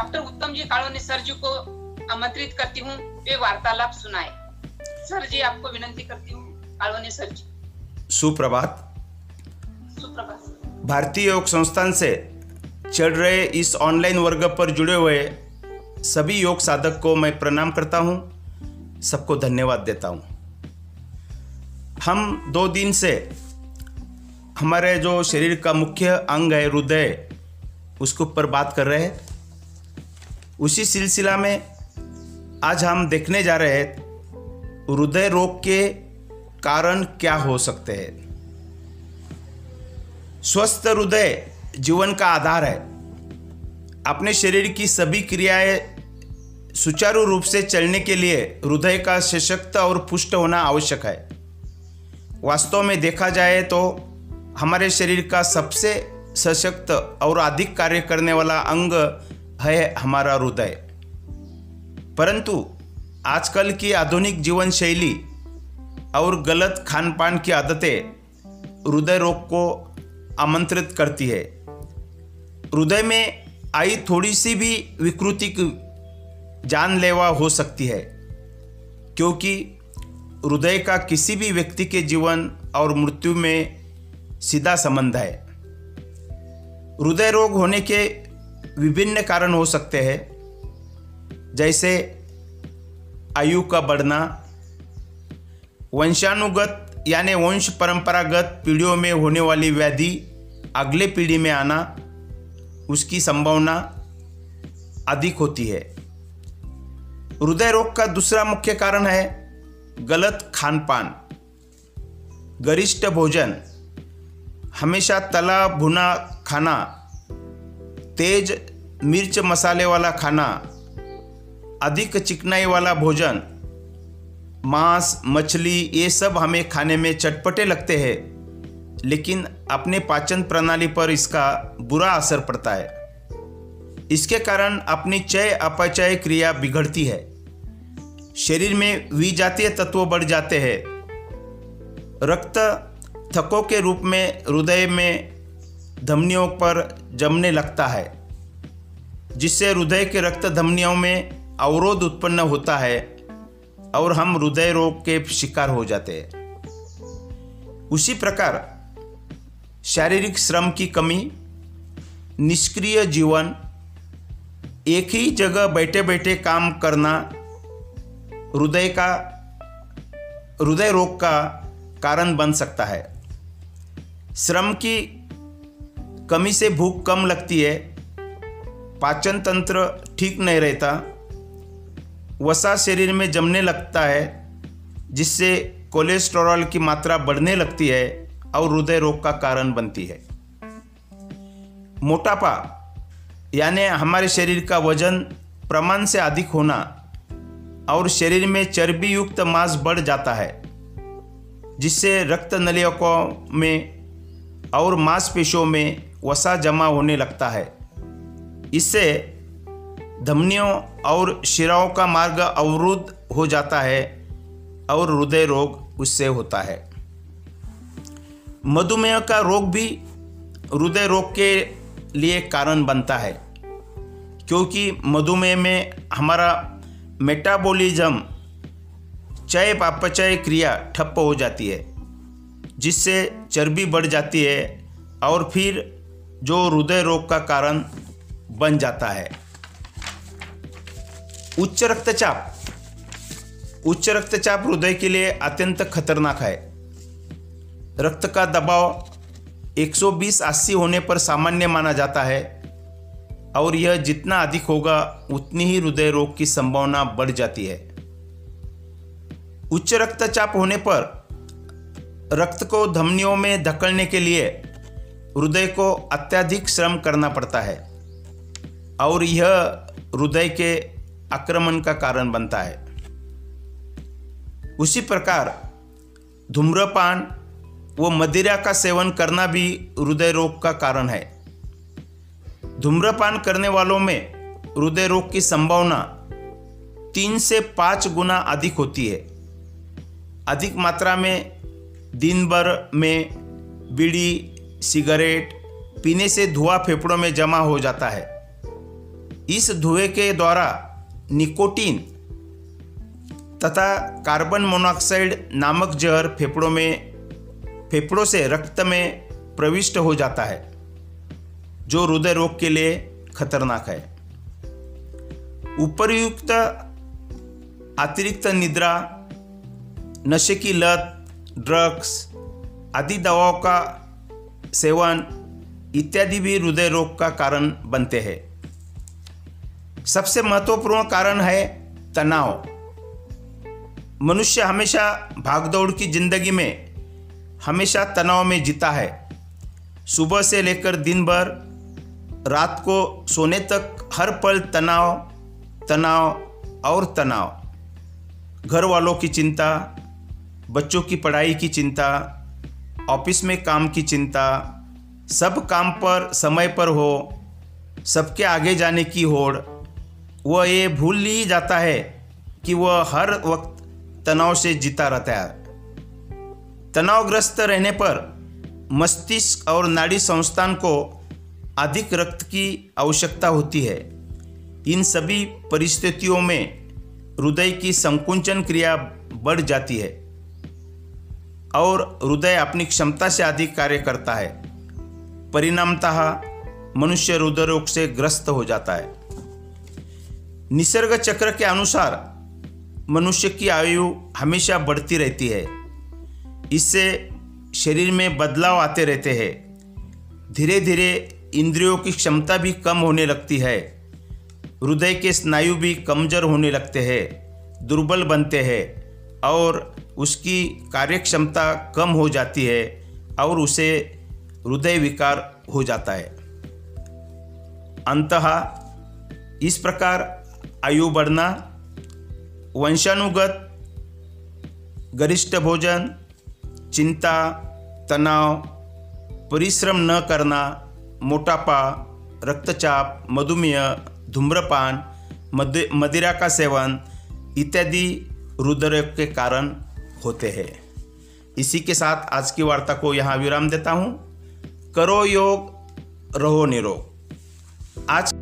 Doctor उत्तम जी colony sir जी को आमंत्रित करती हूँ वे वार्तालाप सुनाए। सर जी आपको विनंती करती हूँ कालोनी सर जी। सुप्रभात। सुप्रभात भारतीय योग संस्थान से चल रहे इस ऑनलाइन वर्ग पर जुड़े हुए सभी योग साधक को मैं प्रणाम करता हूँ सबको धन्यवाद देता हूँ। हम दो दिन से हमारे जो शरीर का मुख्य अंग है हृदय उसके ऊपर बात कर रहे हैं। उसी सिलसिला में आज हम देखने जा रहे हैं, हृदय रोग के कारण क्या हो सकते हैं। स्वस्थ हृदय जीवन का आधार है। अपने शरीर की सभी क्रियाएँ सुचारू रूप से चलने के लिए हृदय का सशक्त और पुष्ट होना आवश्यक है। वास्तव में देखा जाए तो हमारे शरीर का सबसे सशक्त और अधिक कार्य करने वाला अंग है हमारा हृदय। परंतु आजकल की आधुनिक जीवन शैली और गलत खान पान की आदतें हृदय रोग को आमंत्रित करती है। हृदय में आई थोड़ी सी भी विकृति जानलेवा हो सकती है, क्योंकि हृदय का किसी भी व्यक्ति के जीवन और मृत्यु में सीधा संबंध है। हृदय रोग होने के विभिन्न कारण हो सकते हैं। जैसे आयु का बढ़ना, वंशानुगत यानी वंश परंपरागत पीढ़ियों में होने वाली व्याधि अगले पीढ़ी में आना, उसकी संभावना अधिक होती है। हृदय रोग का दूसरा मुख्य कारण है गलत खान पान गरिष्ठ भोजन, हमेशा तला भुना खाना, तेज मिर्च मसाले वाला खाना, अधिक चिकनाई वाला भोजन, मांस, मछली, ये सब हमें खाने में चटपटे लगते हैं, लेकिन अपने पाचन प्रणाली पर इसका बुरा असर पड़ता है। इसके कारण अपनी चय अपचय क्रिया बिगड़ती है। शरीर में विजातीय तत्व बढ़ जाते हैं। रक्त थकों के रूप में, हृदय में धमनियों पर जमने लगता है। जिससे हृदय के रक्त धमनियों में अवरोध उत्पन्न होता है और हम हृदय रोग के शिकार हो जाते हैं। उसी प्रकार शारीरिक श्रम की कमी, निष्क्रिय जीवन, एक ही जगह बैठे बैठे काम करना, हृदय का, हृदय रोग का कारण बन सकता है। श्रम की कमी से भूख कम लगती है पाचन तंत्र ठीक नहीं रहता। वसा शरीर में जमने लगता है, जिससे कोलेस्टेरॉल की मात्रा बढ़ने लगती है और हृदय रोग का कारण बनती है। मोटापा, यानी हमारे शरीर का वज़न प्रमाण से अधिक होना और शरीर में चर्बी युक्त मांस बढ़ जाता है, जिससे रक्त नलियों में और मांसपेशियों में वसा जमा होने लगता है। इससे धमनियों और शिराओं का मार्ग अवरुद्ध हो जाता है और हृदय रोग उससे होता है। मधुमेह का रोग भी हृदय रोग के लिए कारण बनता है, क्योंकि मधुमेह में हमारा मेटाबॉलिज्म चय अपचय क्रिया ठप्प हो जाती है, जिससे चर्बी बढ़ जाती है और फिर जो हृदय रोग का कारण बन जाता है। उच्च रक्तचाप। उच्च रक्तचाप हृदय के लिए अत्यंत खतरनाक है। रक्त का दबाव 120 अस्सी होने पर सामान्य माना जाता है और यह जितना अधिक होगा, उतनी ही हृदय रोग की संभावना बढ़ जाती है। उच्च रक्तचाप होने पर रक्त को धमनियों में धकलने के लिए हृदय को अत्यधिक श्रम करना पड़ता है। और यह हृदय के आक्रमण का कारण बनता है। उसी प्रकार धूम्रपान व मदिरा का सेवन करना भी हृदय रोग का कारण है। धूम्रपान करने वालों में हृदय रोग की संभावना तीन से पाँच गुना अधिक होती है। अधिक मात्रा में दिन भर में बीड़ी, सिगरेट, पीने से धुआँ फेफड़ों में जमा हो जाता है। इस धुएँ के द्वारा निकोटीन तथा कार्बन मोनोऑक्साइड नामक जहर फेफड़ों में, फेफड़ों से रक्त में प्रविष्ट हो जाता है, जो हृदय रोग के लिए खतरनाक है। उपरयुक्त अतिरिक्त निद्रा, नशे की लत, ड्रग्स आदि दवाओं का सेवन इत्यादि भी हृदय रोग का कारण बनते हैं। सबसे महत्वपूर्ण कारण है तनाव। मनुष्य हमेशा भागदौड़ की ज़िंदगी में हमेशा तनाव में जीता है। सुबह से लेकर दिन भर, रात को सोने तक हर पल तनाव तनाव और तनाव। घर वालों की चिंता, बच्चों की पढ़ाई की चिंता, ऑफ़िस में काम की चिंता, सब काम पर, समय पर हो, सबके आगे जाने की होड़ वह ये भूल ही जाता है कि वह हर वक्त तनाव से जीता रहता है। तनावग्रस्त रहने पर मस्तिष्क और नाड़ी संस्थान को अधिक रक्त की आवश्यकता होती है। इन सभी परिस्थितियों में हृदय की संकुंचन क्रिया बढ़ जाती है और हृदय अपनी क्षमता से अधिक कार्य करता है। परिणामतः मनुष्य हृदय रोग से ग्रस्त हो जाता है। निसर्ग चक्र के अनुसार मनुष्य की आयु हमेशा बढ़ती रहती है। इससे शरीर में बदलाव आते रहते हैं। धीरे धीरे इंद्रियों की क्षमता भी कम होने लगती है। हृदय के स्नायु भी कमज़ोर होने लगते हैं, दुर्बल बनते हैं और उसकी कार्यक्षमता कम हो जाती है और उसे हृदय विकार हो जाता है। अंतः इस प्रकार आयु बढ़ना, वंशानुगत, गरिष्ठ भोजन, चिंता, तनाव, परिश्रम न करना, मोटापा, रक्तचाप, मधुमेह, धूम्रपान, मद, मदिरा का सेवन इत्यादि हृदय के कारण होते हैं। इसी के साथ आज की वार्ता को यहाँ विराम देता हूँ। करो योग, रहो निरोग। आज